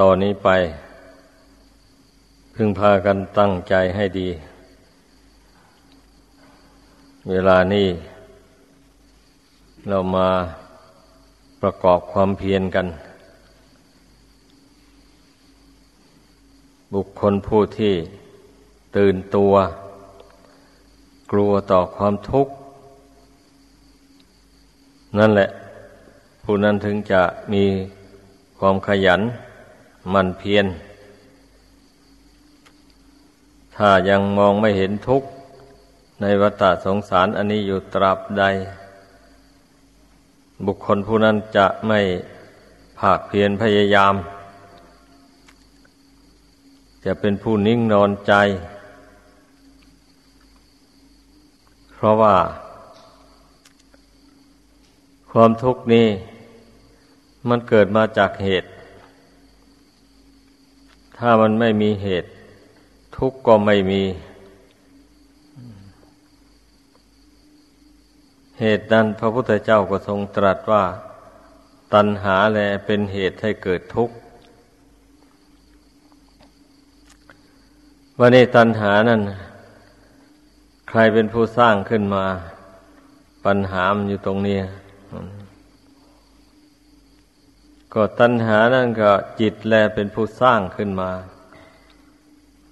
ต่อนนี้ไป พึงพากันตั้งใจให้ดี เวลานี้เรามาประกอบความเพียรกัน บุคคลผู้ที่ตื่นตัว กลัวต่อความทุกข์ นั่นแหละ ผู้นั้นถึงจะมีความขยัน มันเพียรถ้ายังมองไม่เห็นทุกข์ ในวัฏสงสารอันนี้อยู่ตราบใด บุคคลผู้นั้นจะไม่ภาคเพียรพยายาม จะเป็นผู้นิ่งนอนใจ เพราะว่า ความทุกข์นี้มันเกิดมาจากเหตุ ถ้ามันไม่มีเหตุ ทุกข์ก็ไม่มี เหตุนั้นพระพุทธเจ้าก็ทรงตรัสว่า ตัณหาแลเป็นเหตุให้เกิดทุกข์วันนี้ตัณหานั่น ใครเป็นผู้สร้างขึ้นมา ปัญหามอยู่ตรงนี้ ก็ตัณหานั่นก็จิตแลเป็นผู้สร้างขึ้นมา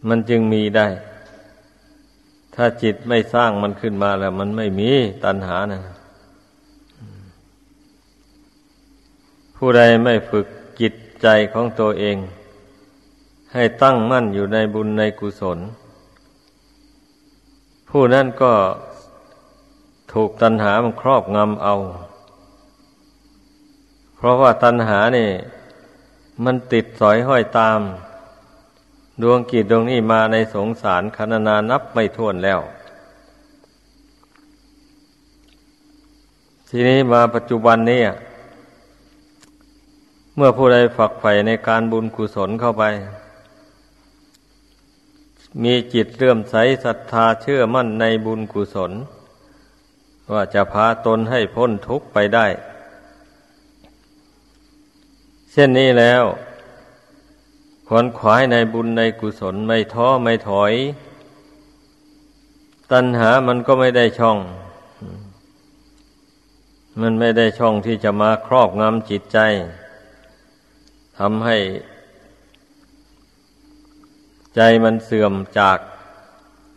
มันจึงมีได้ ถ้าจิตไม่สร้างมันขึ้นมาแล้ว มันไม่มีตัณหานะผู้ใดไม่ฝึกจิตใจของตัวเอง ให้ตั้งมั่นอยู่ในบุญในกุศล ผู้นั้นก็ถูกตัณหามันครอบงำเอา เพราะว่าตัณหานี่ มันติดสอยห้อยตาม ดวงกิจดวงนี้มาในสงสารคณนานับไม่ถ้วนแล้ว ทีนี้มาปัจจุบันนี้เมื่อผู้ใดฝักใฝ่ในการบุญกุศลเข้าไป มีจิตเลื่อมใสศรัทธาเชื่อมั่นในบุญกุศล ว่าจะพาตนให้พ้นทุกข์ไปได้ เช่นนี้แล้วขวนขวายในบุญในกุศลไม่ท้อไม่ถอย ตัณหามันก็ไม่ได้ช่อง มันไม่ได้ช่องที่จะมาครอบงำจิตใจทำให้ใจมันเสื่อมจาก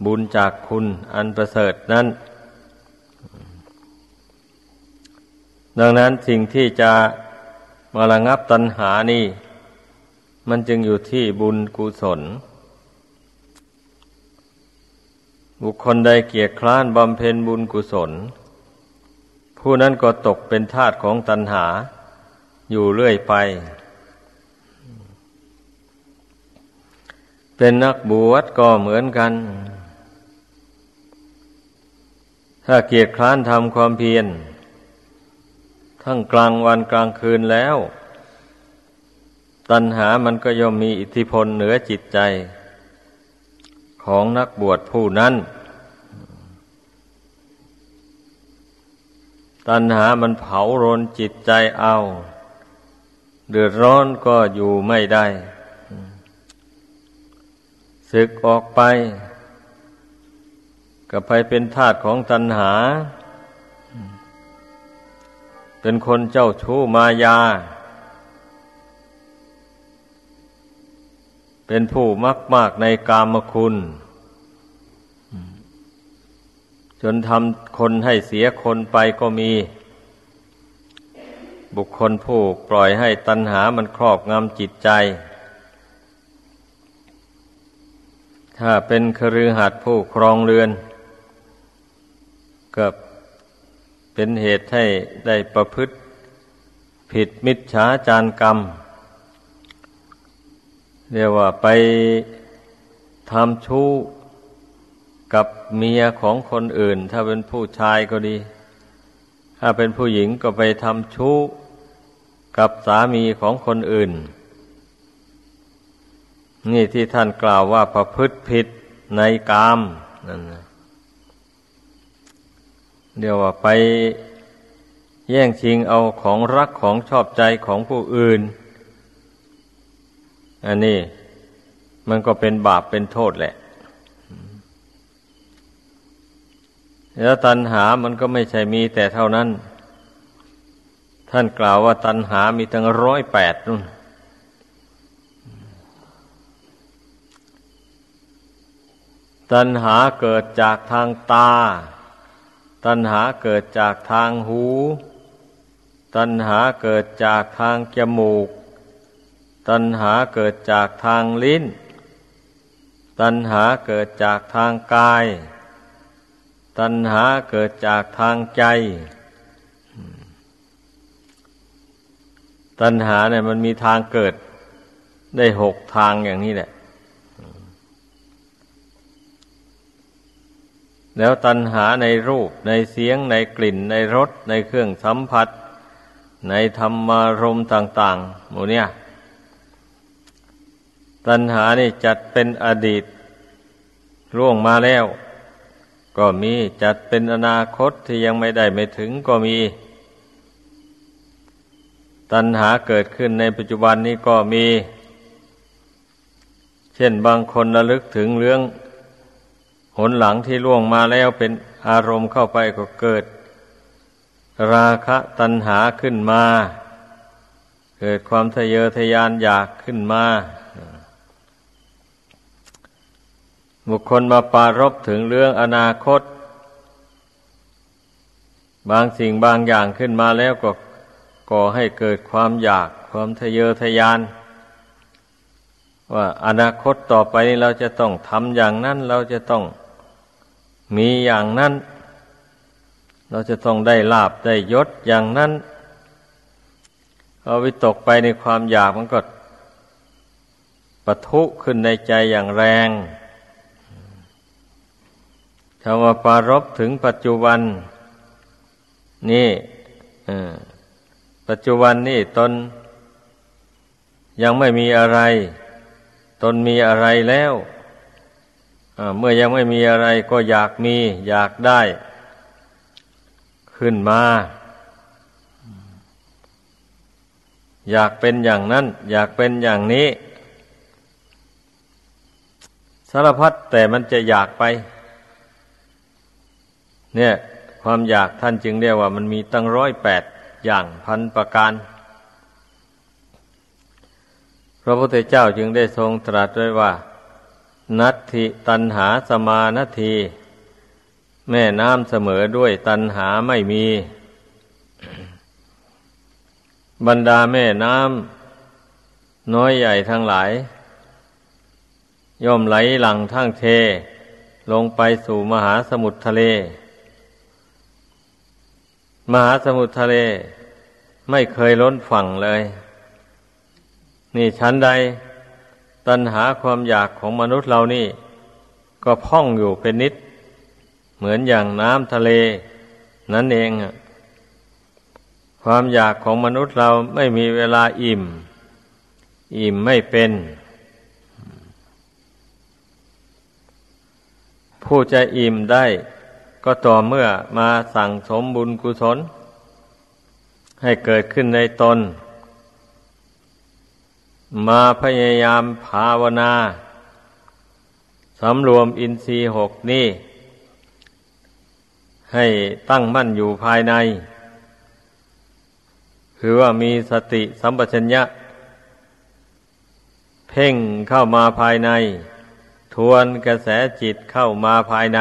บุญจากคุณอันประเสริฐนั้น ดังนั้นสิ่งที่จะ มาระงับตัณหานี่ มันจึงอยู่ที่บุญกุศล บุคคลใดเกียรคร้านบำเพ็ญบุญกุศล ผู้นั้นก็ตกเป็นทาสของตัณหา อยู่เรื่อยไป เป็นนักบวชก็เหมือนกัน ถ้าเกียรคร้านทำความเพียร ทั้งกลางวันกลางคืนแล้ว ตัณหามันก็ย่อมมีอิทธิพลเหนือจิตใจ ของนักบวชผู้นั้น ตัณหามันเผารนจิตใจเอา เดือดร้อนก็อยู่ไม่ได้ศึกออกไปก็ไปเป็นทาสของตัณหา เป็นคนเจ้าชู้มายา เป็นผู้มักมากในกามคุณ จนทำคนให้เสียคนไปก็มี บุคคลผู้ปล่อยให้ตัณหามันครอบงำจิตใจ ถ้าเป็นครือหัดผู้ครองเรือนกับ เป็นเหตุให้ได้ประพฤติผิดมิจฉาจารกรรม เรียกว่าไปทำชู้กับเมียของคนอื่น ถ้าเป็นผู้ชายก็ดี ถ้าเป็นผู้หญิงก็ไปทำชู้กับสามีของคนอื่น นี่ที่ท่านกล่าวว่าประพฤติผิดในกามนั่นนะ เดี๋ยวว่าไปแย่งชิงเอาของรักของชอบใจของผู้อื่น อันนี้มันก็เป็นบาปเป็นโทษแหละ แล้วตัณหามันก็ไม่ใช่มีแต่เท่านั้น ท่านกล่าวว่าตัณหามีตั้งร้อยแปดนู่นตัณหาเกิดจากทางตา ตัณหาเกิดจากทางหู ตัณหาเกิดจากทางจมูก ตัณหาเกิดจากทางลิ้น ตัณหาเกิดจากทางกาย ตัณหาเกิดจากทางใจ ตัณหาเนี่ยมันมีทางเกิดได้หกทางอย่างนี้แหละ แล้วตัณหาในรูป ในเสียง ในกลิ่น ในรส ในเครื่องสัมผัส ในธรรมารมต่างๆหมูเนี่ย ตัณหานี่จัดเป็นอดีตล่วงมาแล้ว ก็มีจัดเป็นอนาคตที่ยังไม่ได้ไม่ถึงก็มี ตัณหาเกิดขึ้นในปัจจุบันนี้ก็มี เช่นบางคนระลึกถึงเรื่อง หนหลังที่ล่วงมาแล้วเป็นอารมณ์เข้าไปก็เกิด ราคะตัณหาขึ้นมา เกิดความทะเยอทะยานอยากขึ้นมา บุคคลมาปารบถึงเรื่องอนาคต บางสิ่งบางอย่างขึ้นมาแล้วก็ก่อให้เกิดความอยาก ความทะเยอทะยานว่าอนาคตต่อไปเราจะต้องทำอย่างนั้น เราจะต้อง มีอย่างนั้น เราจะต้องได้ลาบได้ยศอย่างนั้นเอาวิตกไปในความอยากมันก็ปะทุขึ้นในใจอย่างแรงถ้าว่าปารบถึงปัจจุบัน นี่ปัจจุบันนี่ตน ยังไม่มีอะไร ตนมีอะไรแล้ว เมื่อยังไม่มีอะไรก็อยากมี อยากได้ ขึ้นมา อยากเป็นอย่างนั้น อยากเป็นอย่างนี้ สารพัดแต่มันจะอยากไป เนี่ย ความอยากท่านจึงเรียกว่า มันมีตั้งร้อยแปดอย่างพันประการ พระพุทธเจ้าจึงได้ทรงตรัสไว้ว่า นัตถิตันหาสมานาทีแม่น้ำเสมอด้วยตันหาไม่มี บรรดาแม่น้ำน้อยใหญ่ทั้งหลาย ย่อมไหลหลังทั้งเท ลงไปสู่มหาสมุทรทะเล มหาสมุทรทะเล ไม่เคยล้นฝั่งเลย นี่ชั้นใด ตัณหาความอยากของมนุษย์เรานี่ ก็พ่องอยู่เป็นนิด เหมือนอย่างน้ำทะเล นั่นเองความอยากของมนุษย์เราไม่มีเวลาอิ่ม อิ่มไม่เป็น ผู้จะอิ่มได้ ก็ต่อเมื่อมาสั่งสมบุญกุศล ให้เกิดขึ้นในตน มาพยายามภาวนาสำรวมอินทรีย์หกนี่ ให้ตั้งมั่นอยู่ภายใน คือว่ามีสติสัมปชัญญะ เพ่งเข้ามาภายใน ทวนกระแสจิตเข้ามาภายใน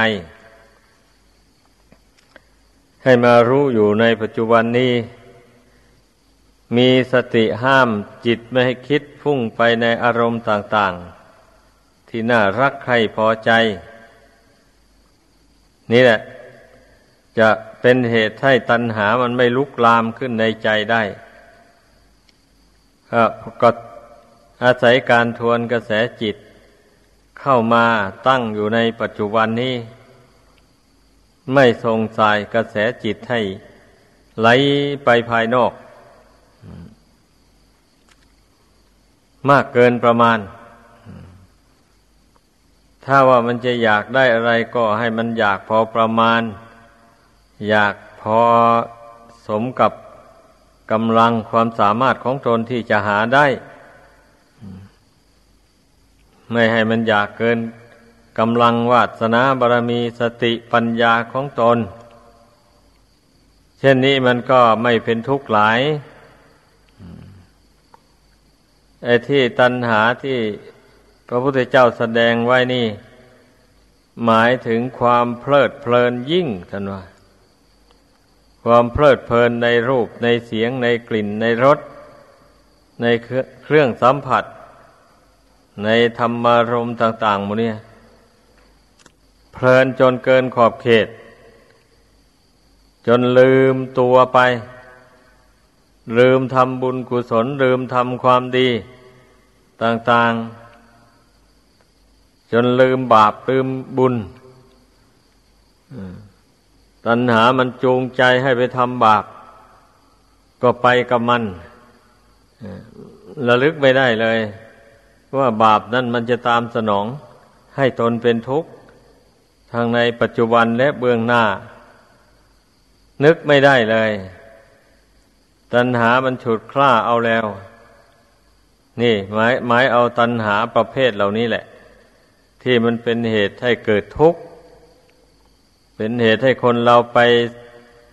ให้มารู้อยู่ในปัจจุบันนี้ มีสติห้ามจิตไม่ให้คิดพุ่งไปในอารมณ์ต่างๆ ที่น่ารักใครพอใจ นี่แหละ จะเป็นเหตุให้ตัณหามันไม่ลุกลามขึ้นในใจได้ก็อาศัยการทวนกระแสจิต เข้ามาตั้งอยู่ในปัจจุบันนี้ ไม่ทรงสายกระแสจิตให้ไหลไปภายนอก มากเกินประมาณ ถ้าว่ามันจะอยากได้อะไรก็ให้มันอยากพอประมาณ อยากพอสมกับกำลังความสามารถของตนที่จะหาได้ ไม่ให้มันอยากเกินกำลังวาสนาบารมีสติปัญญาของตน เช่นนี้มันก็ไม่เป็นทุกข์หลาย ไอ้ที่ตัณหาที่พระพุทธเจ้าแสดงไว้นี่ หมายถึงความเพลิดเพลินยิ่งท่านว่า ความเพลิดเพลินในรูปในเสียงในกลิ่นในรสในเครื่องสัมผัส ในธรรมารมต่างๆหมดเนี่ยเพลินจนเกินขอบเขต จนลืมตัวไป ลืมทำบุญกุศลลืมทำความดี ต่างๆ จนลืมบาปลืมบุญตัณหามันจูงใจให้ไปทำบาป ก็ไปกับมันระลึกไม่ได้เลย ว่าบาปนั่นมันจะตามสนอง ให้ตนเป็นทุกข์ทางในปัจจุบันและเบื้องหน้า นึกไม่ได้เลย ตัณหามันฉุดคล้าเอาแล้ว นี่หมายหมายเอาตัณหาประเภทเหล่านี้แหละ ที่มันเป็นเหตุให้เกิดทุกข์ เป็นเหตุให้คนเราไป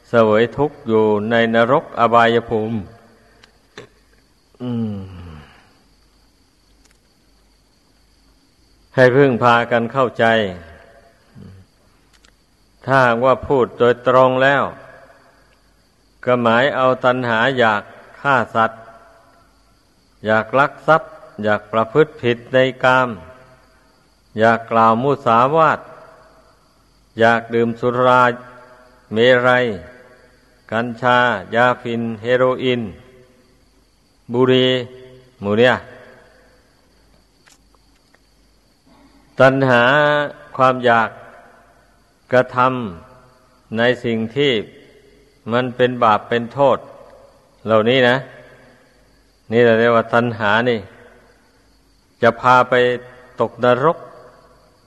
เสวยทุกข์อยู่ในนรกอบายภูมิให้พึ่งพากันเข้าใจ ถ้าว่าพูดโดยตรงแล้ว ก็หมายเอาตัณหาอยากฆ่าสัตว์ อยากลักทรัพย์ อยากประพฤติผิดในกาม อยากกล่าวมุสาวาทอยากดื่มสุราเมรัย กัญชา ยาฟิน เฮโรอีนบุรีหมูเนี่ยตัณหาความอยากกระทำในสิ่งที่มันเป็นบาปเป็นโทษ เหล่านี้นะ นี่เราเรียกว่าตัณหานี่ จะพาไปตกนรก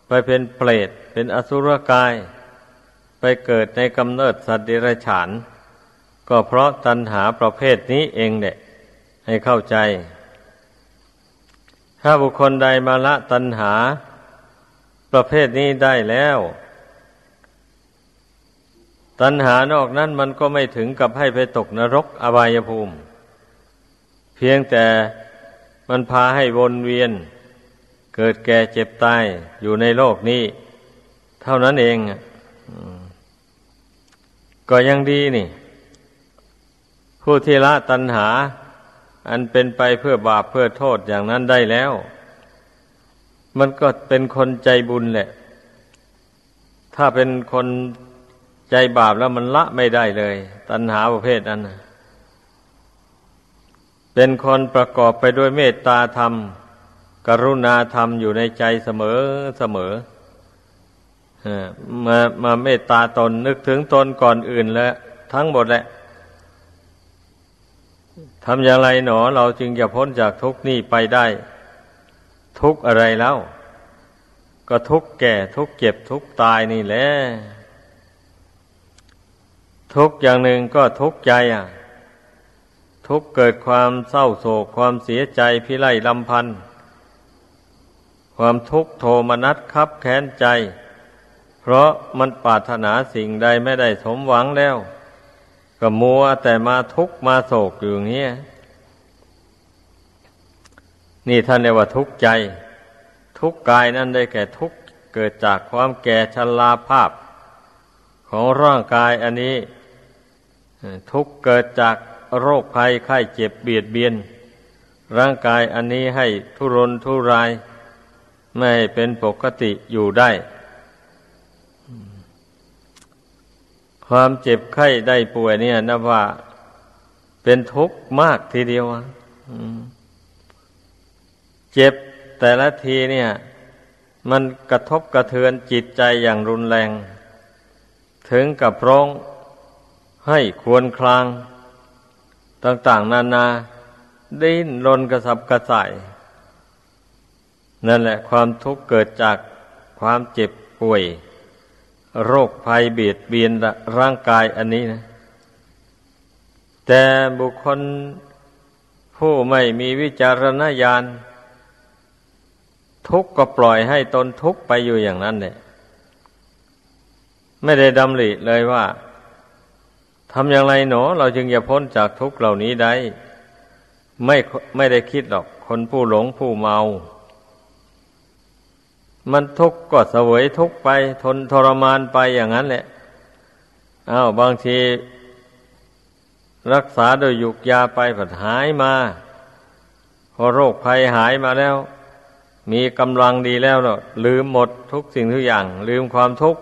ไปเป็นเปรต เป็นอสุรกาย ไปเกิดในกำเนิดสัตว์เดรัจฉาน ก็เพราะตัณหาประเภทนี้เองเนี่ยให้เข้าใจ ถ้าบุคคลใดมาละตัณหา ประเภทนี้ได้แล้ว ตัณหานอกนั้นมันก็ไม่ถึงกับให้ไปตกนรกอบายภูมิ พียงแต่มันพาให้วนเวียน เกิดแก่เจ็บตายอยู่ในโลกนี้ เท่านั้นเองก็ยังดีนี่ ผู้ที่ละตัณหา อันเป็นไปเพื่อบาปเพื่อโทษอย่างนั้นได้แล้ว มันก็เป็นคนใจบุญแหละ ถ้าเป็นคนใจบาปแล้วมันละไม่ได้เลย ตัณหาประเภทนั้น เป็นคนประกอบไปด้วยเมตตาธรรม กรุณาธรรมอยู่ในใจเสมอเสมอมามาเมตตาตนนึกถึงตนก่อนอื่นแล้วทั้งหมดแหละทำอย่างไรหนอเราจึงจะพ้นจากทุกนี้ไปได้ ทุกอะไรแล้ว ก็ทุกแก่ทุกเจ็บทุกตายนี่แหละทุกอย่างหนึ่งก็ทุกใจอะ ทุกเกิดความเศร้าโศกความเสียใจพิไรลำพันธ์ความทุกข์โทมนัสคับแค้นใจ เพราะมันปรารถนาสิ่งใดไม่ได้สมหวังแล้ว ก็มัวแต่มาทุกข์มาโศกอยู่อย่างนี้นี่ท่านเรียกว่าทุกข์ใจ ทุกข์กายนั่นได้แก่ทุกข์เกิดจากความแก่ชราภาพ ของร่างกายอันนี้ ทุกข์เกิดจาก โรคภัยไข้เจ็บเบียดเบียน ร่างกายอันนี้ให้ทุรนทุราย ไม่เป็นปกติอยู่ได้ ความเจ็บไข้ได้ป่วยเนี่ยนะว่าเป็นทุกข์มากทีเดียวเจ็บแต่ละทีเนี่ย มันกระทบกระเทือนจิตใจอย่างรุนแรง ถึงกับร้องให้ควรคลาง ต่างๆ นานาดิ้นรนกระสับกระส่าย นั่นแหละความทุกข์เกิดจากความเจ็บป่วย โรคภัยเบียดเบียนร่างกายอันนี้นะ แต่บุคคลผู้ไม่มีวิจารณญาณ ทุกข์ก็ปล่อยให้ตนทุกข์ไปอยู่อย่างนั้นเนี่ยไม่ได้ดำริเลยว่า ทำอย่างไรหนอ เราจึงจะพ้นจากทุกข์เหล่านี้ได้ ไม่ไม่ได้คิดหรอก คนผู้หลงผู้เมา มันทุกข์ก็เสวยทุกข์ไป ทนทรมานไปอย่างนั้นแหละอ้าวบางที รักษาโดยยุกยาไปผัดหายมา พอโรคภัยหายมาแล้ว มีกำลังดีแล้วเนาะลืมหมดทุกสิ่งทุกอย่าง ลืมความทุกข์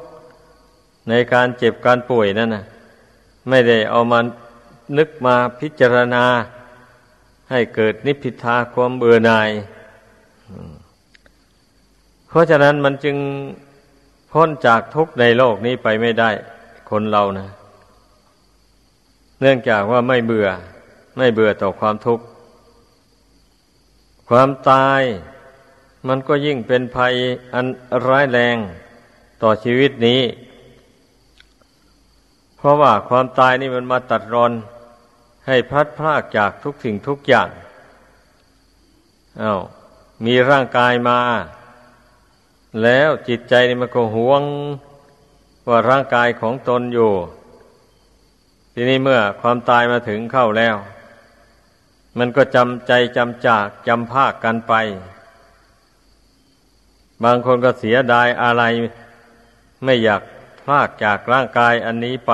ในการเจ็บการป่วยนั่นนะ ไม่ได้เอามานึกมาพิจารณา ให้เกิดนิพพิทาความเบื่อหน่าย เพราะฉะนั้นมันจึงพ้นจากทุกข์ในโลกนี้ไปไม่ได้ คนเรานะ เนื่องจากว่าไม่เบื่อ ไม่เบื่อต่อความทุกข์ ความตายมันก็ยิ่งเป็นภัยอันร้ายแรงต่อชีวิตนี้ เพราะว่าความตายนี่มันมาตัดรอนให้พลัดพรากจากทุกสิ่งทุกอย่างอา้าวมีร่างกายมา แล้วจิตใจนี่มันก็หวงว่าร่างกายของตนอยู่ ทีนี้เมื่อความตายมาถึงเข้าแล้ว มันก็จำใจจำจากจำภาคกันไป บางคนก็เสียดายอะไรไม่อยาก พลากจากร่างกายอันนี้ไป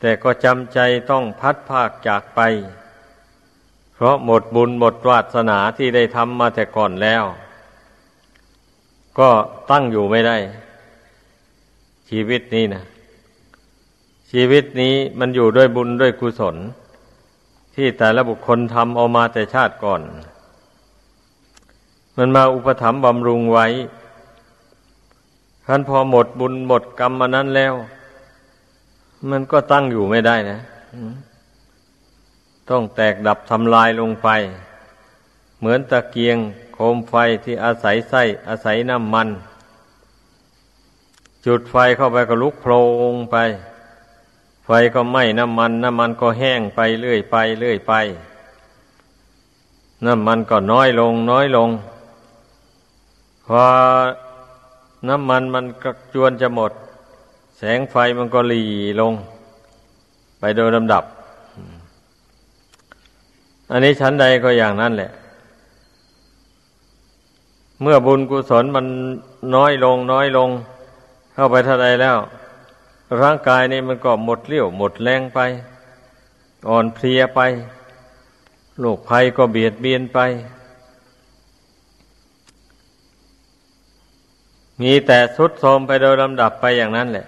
แต่ก็จำใจต้องพัดภาคจากไป เพราะหมดบุญหมดวาสนาที่ได้ทำมาแต่ก่อนแล้ว ก็ตั้งอยู่ไม่ได้ ชีวิตนี้นะชีวิตนี้มันอยู่ด้วยบุญด้วยกุศล ที่แต่ละบุคคลทำเอามาแต่ชาติก่อน มันมาอุปถัมภ์บำรุงไว้ ท่านพอหมดบุญหมดกรรมมานั้นแล้ว มันก็ตั้งอยู่ไม่ได้นะ ต้องแตกดับทำลายลงไป เหมือนตะเกียงโคมไฟที่อาศัยไส้อาศัยน้ำมัน จุดไฟเข้าไปก็ลุกโพลงไป ไฟก็ไหม้น้ำมันน้ำมันก็แห้งไปเรื่อยไปเรื่อยไปน้ำมันก็น้อยลง น้อยลงพอ น้ำมันมันกระจวนจะหมด แสงไฟมันก็หลีลง ไปโดยลำดับ อันนี้ชั้นใดก็อย่างนั้นแหละ เมื่อบุญกุศลมันน้อยลง น้อยลง เข้าไปเท่าใดแล้ว ร่างกายนี่มันก็หมดเลี้ยว หมดแรงไป อ่อนเพลียไปโรคภัยก็เบียดเบียนไป มีแต่สุดโทมไปโดยลำดับไปอย่างนั้นแหละ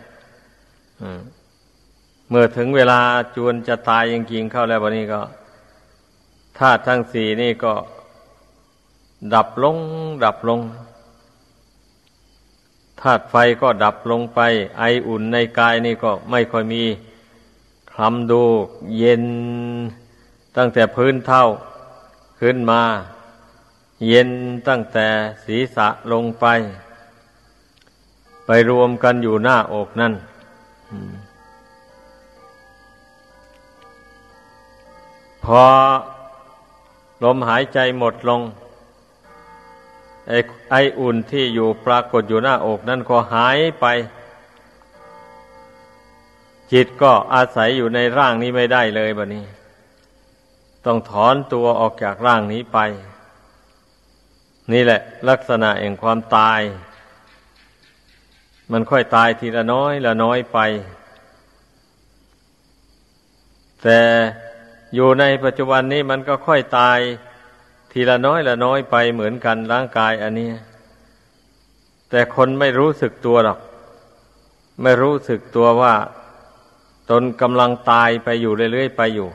เมื่อถึงเวลาจวนจะตายจริงๆเข้าแล้ววันนี้ก็ธาตุทั้งสี่นี่ก็ ดับลง ดับลงธาตุไฟก็ดับลงไป ไออุ่นในกายนี่ก็ไม่ค่อยมีคลำดูเย็นตั้งแต่พื้นเท่าขึ้นมา เย็นตั้งแต่ศีรษะลงไปไป รวมกันอยู่หน้าอกนั่นพอลมหายใจหมดลง ไอ้ไออุ่นที่อยู่ปรากฏอยู่หน้าอกนั่นก็หายไป จิตก็อาศัยอยู่ในร่างนี้ไม่ได้เลยบะนี้ ต้องถอนตัวออกจากร่างนี้ไป นี่แหละ ลักษณะแห่งความตาย มันค่อยตายทีละน้อยละน้อยไป แต่อยู่ในปัจจุบันนี้มันก็ค่อยตาย ทีละน้อยละน้อยไปเหมือนกันร่างกายอันนี้ แต่คนไม่รู้สึกตัวหรอก ไม่รู้สึกตัวว่า ตนกำลังตายไปอยู่เรื่อยๆไปอยู่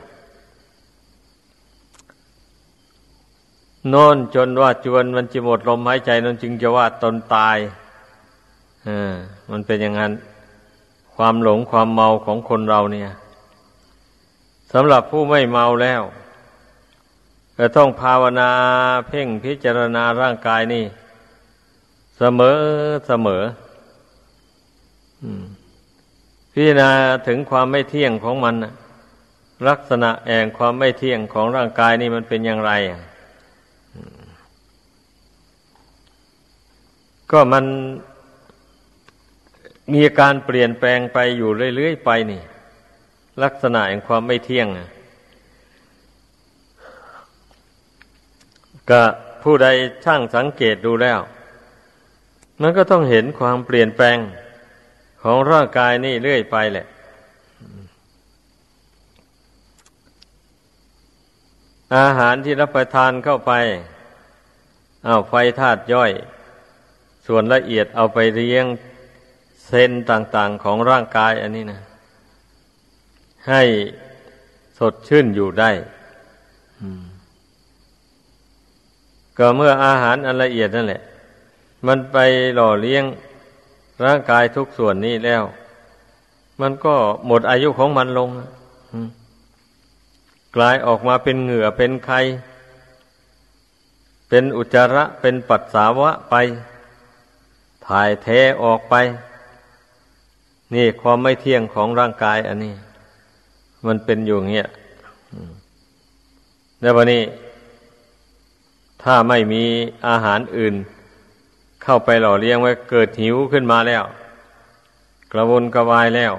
โน่นจนว่าจวนมันจะหมดลมหายใจนนจึงจะว่าตนตาย มันเป็นอย่างนั้น ความหลงความเมาของคนเราเนี่ยสำหรับผู้ไม่เมาแล้วจะต้องภาวนาเพ่งพิจารณาร่างกายนี่ เสมอเสมอพิจารณาถึงความไม่เที่ยงของมันลักษณะแห่งความไม่เที่ยงของร่างกายนี่มันเป็นอย่างไรก็มัน มีการเปลี่ยนแปลงไปอยู่เรื่อยๆไปนี่ ลักษณะแห่งความไม่เที่ยงก็ผู้ใดช่างสังเกตดูแล้ว มันก็ต้องเห็นความเปลี่ยนแปลงของร่างกายนี่เรื่อยไปแหละอาหารที่รับประทานเข้าไป เอาไฟธาตุย่อย ส่วนละเอียดเอาไปเลี้ยง เส้นต่างๆของร่างกายอันนี้นะ ให้สดชื่นอยู่ได้ก็เมื่ออาหารอันละเอียดนั่นแหละ มันไปหล่อเลี้ยงร่างกายทุกส่วนนี้แล้ว มันก็หมดอายุของมันลงกลายออกมาเป็นเหงื่อเป็นไขเป็นอุจจาระเป็นปัสสาวะไป ถ่ายเทออกไป นี่ความไม่เที่ยงของร่างกายอันนี้ มันเป็นอยู่เงี้ยแล้ววันนี้ ถ้าไม่มีอาหารอื่น เข้าไปหล่อเลี้ยงไว้เกิดหิวขึ้นมาแล้ว กระวนกระวายแล้ว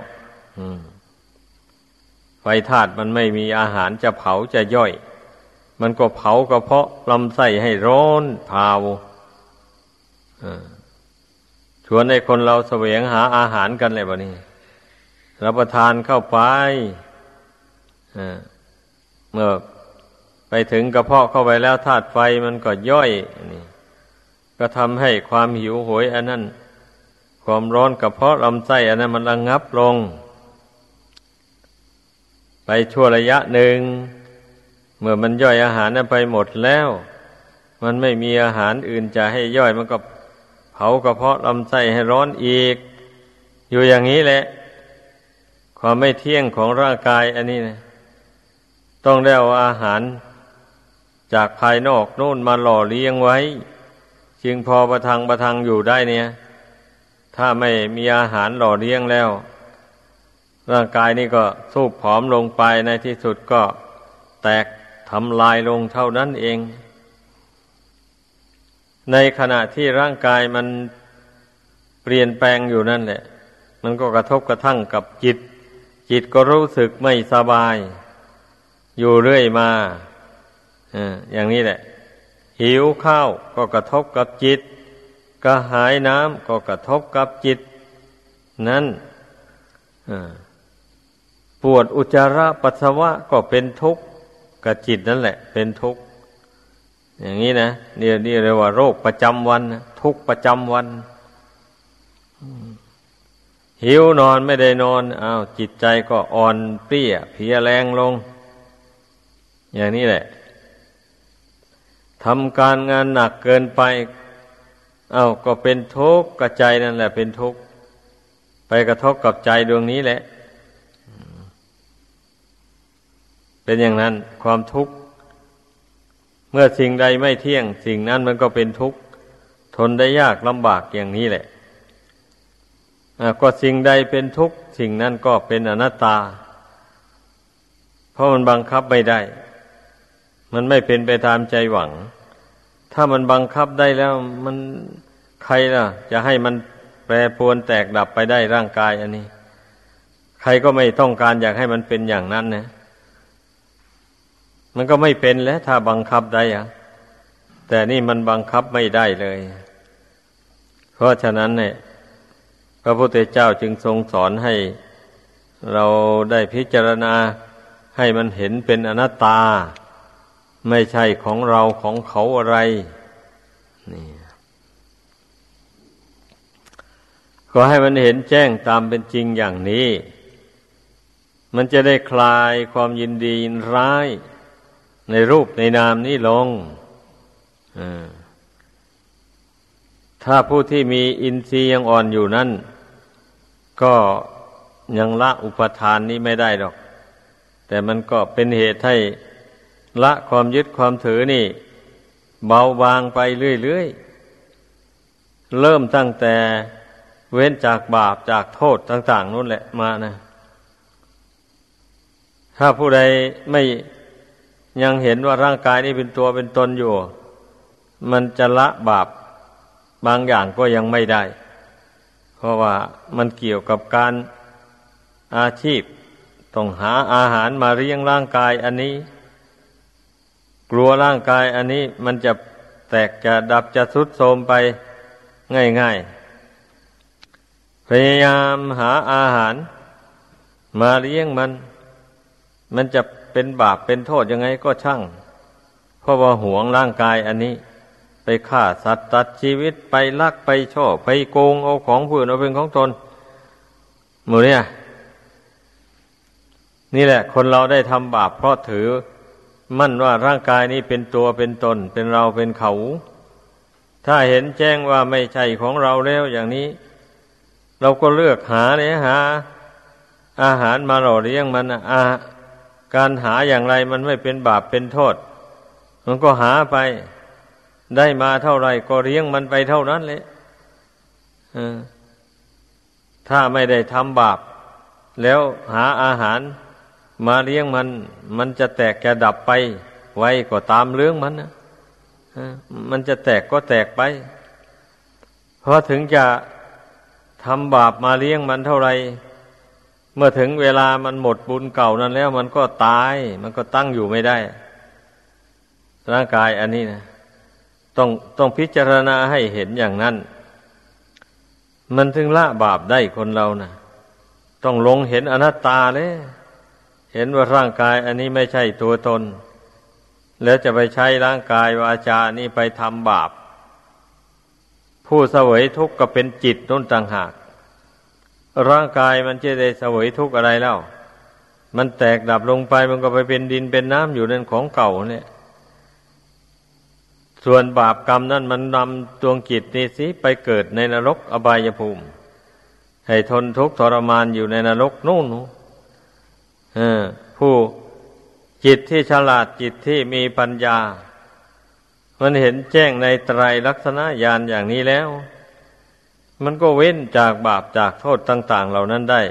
ไฟธาตุมันไม่มีอาหารจะเผาจะย่อย มันก็เผากระเพาะลำไส้ให้ร้อนเผา ชวนให้คนเราเสวงหาอาหารกันเลยบะนี่รับประทานเข้าไปเมื่อไปถึงกระเพาะเข้าไปแล้วธาตุไฟมันก็ย่อยนี่ก็ทำให้ความหิวโหยอันนั้น ความร้อนกระเพาะลำไส้อันนั้นมันระงงับลง ไปชั่วระยะหนึ่ง เมื่อมันย่อยอาหารนั้นไปหมดแล้ว มันไม่มีอาหารอื่นจะให้ย่อยมันก็ ผากระเพาะลำไส้ให้ร้อนอีก อยู่อย่างนี้แหละ ความไม่เที่ยงของร่างกายอันนี้นะต้องได้เอาอาหารจากภายนอกโน่นมาหล่อเลี้ยงไว้ จึงพอประทังประทังอยู่ได้เนี่ย ถ้าไม่มีอาหารหล่อเลี้ยงแล้ว ร่างกายนี่ก็สูบผอมลงไปในที่สุดก็แตกทำลายลงเท่านั้นเอง ในขณะที่ร่างกายมันเปลี่ยนแปลงอยู่นั่นแหละ มันก็กระทบกระทั่งกับจิต จิตก็รู้สึกไม่สบาย อยู่เรื่อยมาอย่างนี้แหละ หิวข้าวก็กระทบกับจิต กระหายน้ำก็กระทบกับจิต นั้นปวดอุจจาระปัสสาวะก็เป็นทุกข์กับจิตนั่นแหละ เป็นทุกข์ อย่างนี้นะนี่นี่เรียกว่าโรคประจำวัน ทุกประจำวัน หิวนอนไม่ได้นอนอ้าวจิตใจก็อ่อนเปรี้ยเพียแรงลง อย่างนี้แหละทำการงานหนักเกินไปอา้าวก็เป็นทุกข์กับใจนั่นแหละ เป็นทุกข์ไปกระทบกับใจดวงนี้แหละ เป็นอย่างนั้นความทุกข์ เมื่อสิ่งใดไม่เที่ยง สิ่งนั้นมันก็เป็นทุกข์ทนได้ยากลำบากอย่างนี้แหละก็สิ่งใดเป็นทุกข์สิ่งนั้นก็เป็นอนัตตา เพราะมันบังคับไม่ได้ มันไม่เป็นไปตามใจหวัง ถ้ามันบังคับได้แล้วมันใครล่ะ จะให้มันแปรปรวนแตกดับไปได้ร่างกายอันนี้ ใครก็ไม่ต้องการอยากให้มันเป็นอย่างนั้นนะ มันก็ไม่เป็นแล้ว ถ้าบังคับได้อะแต่นี่มันบังคับไม่ได้เลย เพราะฉะนั้นเนี่ย พระพุทธเจ้าจึงทรงสอนให้เราได้พิจารณาให้มันเห็นเป็นอนัตตา ไม่ใช่ของเราของเขาอะไร นี่ก็ให้มันเห็นแจ้งตามเป็นจริงอย่างนี้ มันจะได้คลายความยินดียินร้าย ในรูปในนามนี้ลงถ้าผู้ที่มีอินทรีย์ยังอ่อนอยู่นั้น ก็ยังละอุปทานนี้ไม่ได้ดอก แต่มันก็เป็นเหตุให้ละความยึดความถือนี่ เบาบางไปเรื่อยๆ เริ่มตั้งแต่เว้นจากบาปจากโทษต่าง ๆนู่นแหละมานะ ถ้าผู้ใดไม่ ยังเห็นว่าร่างกายนี้เป็นตัวเป็นตนอยู่ มันจะละบาปบางอย่างก็ยังไม่ได้ เพราะว่ามันเกี่ยวกับการอาชีพต้องหาอาหารมาเลี้ยงร่างกายอันนี้ กลัวร่างกายอันนี้มันจะแตกจะดับจะทุดโทรมไปง่ายๆ พยายามหาอาหาร มาเลี้ยงมัน มันจะ เป็นบาปเป็นโทษยังไงก็ช่าง เพราะว่าหวงร่างกายอันนี้ ไปฆ่าสัตว์ตัดชีวิตไปลักไปช่อไปโกงเอาของผู้อื่นเอาเป็นของตนหมูเนี่ยนี่แหละ คนเราได้ทำบาปเพราะถือ มั่นว่าร่างกายนี้เป็นตัวเป็นตน เป็นเราเป็นเขา ถ้าเห็นแจ้งว่าไม่ใช่ของเราแล้วอย่างนี้ เราก็เลือกหาเนี่ยหา อาหารมาหล่อเลี้ยงมันอา การหาอย่างไรมันไม่เป็นบาปเป็นโทษ มันก็หาไป ได้มาเท่าไรก็เลี้ยงมันไปเท่านั้นเลยถ้าไม่ได้ทำบาป แล้วหาอาหารมาเลี้ยงมัน มันจะแตกจะดับไป ไว้ก็ตามเรื่องมันนะมันจะแตกก็แตกไป เพราะถึงจะทำบาปมาเลี้ยงมันเท่าไร เมื่อถึงเวลามันหมดบุญเก่านั้นแล้ว มันก็ตาย มันก็ตั้งอยู่ไม่ได้ ร่างกายอันนี้นะต้องต้องพิจารณาให้เห็นอย่างนั้น มันถึงละบาปได้คนเรานะต้องลงเห็นอนัตตาเลย เห็นว่าร่างกายอันนี้ไม่ใช่ตัวตน แล้วจะไปใช้ร่างกายวาจานี้ไปทำบาป ผู้เสวยทุกข์ก็เป็นจิตต้นต่างหาก ร่างกายมันจะได้เสวยทุกข์อะไรแล้ว มันแตกดับลงไปมันก็ไปเป็นดินเป็นน้ำอยู่นั่นของเก่าเนี่ย ส่วนบาปกรรมนั่นมันนำดวงจิตนี้สิไปเกิดในนรกอบายภูมิ ให้ทนทุกข์ทรมานอยู่ในนรกนู่นผู้จิตที่ฉลาดจิตที่มีปัญญา มันเห็นแจ้งในไตรลักษณะญาณอย่างนี้แล้ว มันก็เว้นจากบาปจากโทษต่าง ๆ เหล่านั้นได้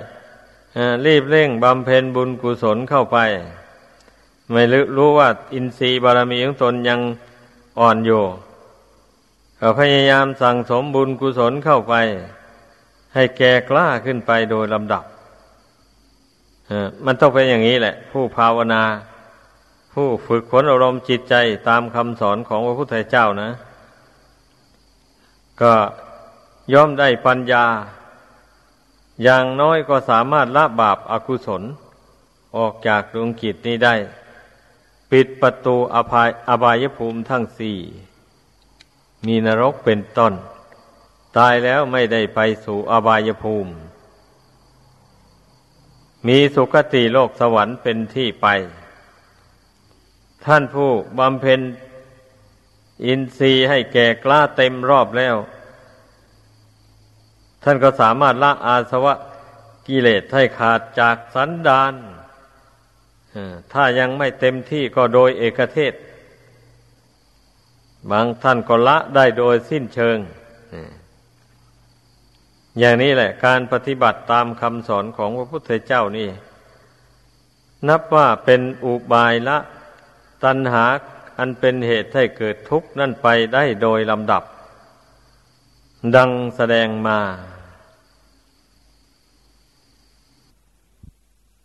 รีบเร่งบำเพ็ญบุญกุศลเข้าไป ไม่รู้ว่าอินทรีย์บารมีของตนยังอ่อนอยู่ก็พยายามสั่งสมบุญกุศลเข้าไป ให้แก่กล้าขึ้นไปโดยลำดับมันต้องเป็นอย่างนี้แหละ ผู้ภาวนา ผู้ฝึกฝนอารมณ์จิตใจตามคำสอนของพระพุทธเจ้านะ ก็ ย่อมได้ปัญญา อย่างน้อยก็สามารถละบาปอากุศล ออกจากดวงกิจนี้ได้ ปิดประตูอภายอบายภูมิทั้งสี่ มีนรกเป็นต้น ตายแล้วไม่ได้ไปสู่อบายภูมิ มีสุคติโลกสวรรค์เป็นที่ไป ท่านผู้บำเพ็ญอินทรีย์ให้แก่กล้าเต็มรอบแล้ว ท่านก็สามารถละอาสวะกิเลสให้ขาดจากสันดานถ้ายังไม่เต็มที่ก็โดยเอกเทศ บางท่านก็ละได้โดยสิ้นเชิง อย่างนี้แหละ การปฏิบัติตามคำสอนของพระพุทธเจ้านี่ นับว่าเป็นอุบายละตัณหาอันเป็นเหตุให้เกิดทุกข์นั่นไปได้โดยลำดับ ดังแสดงมา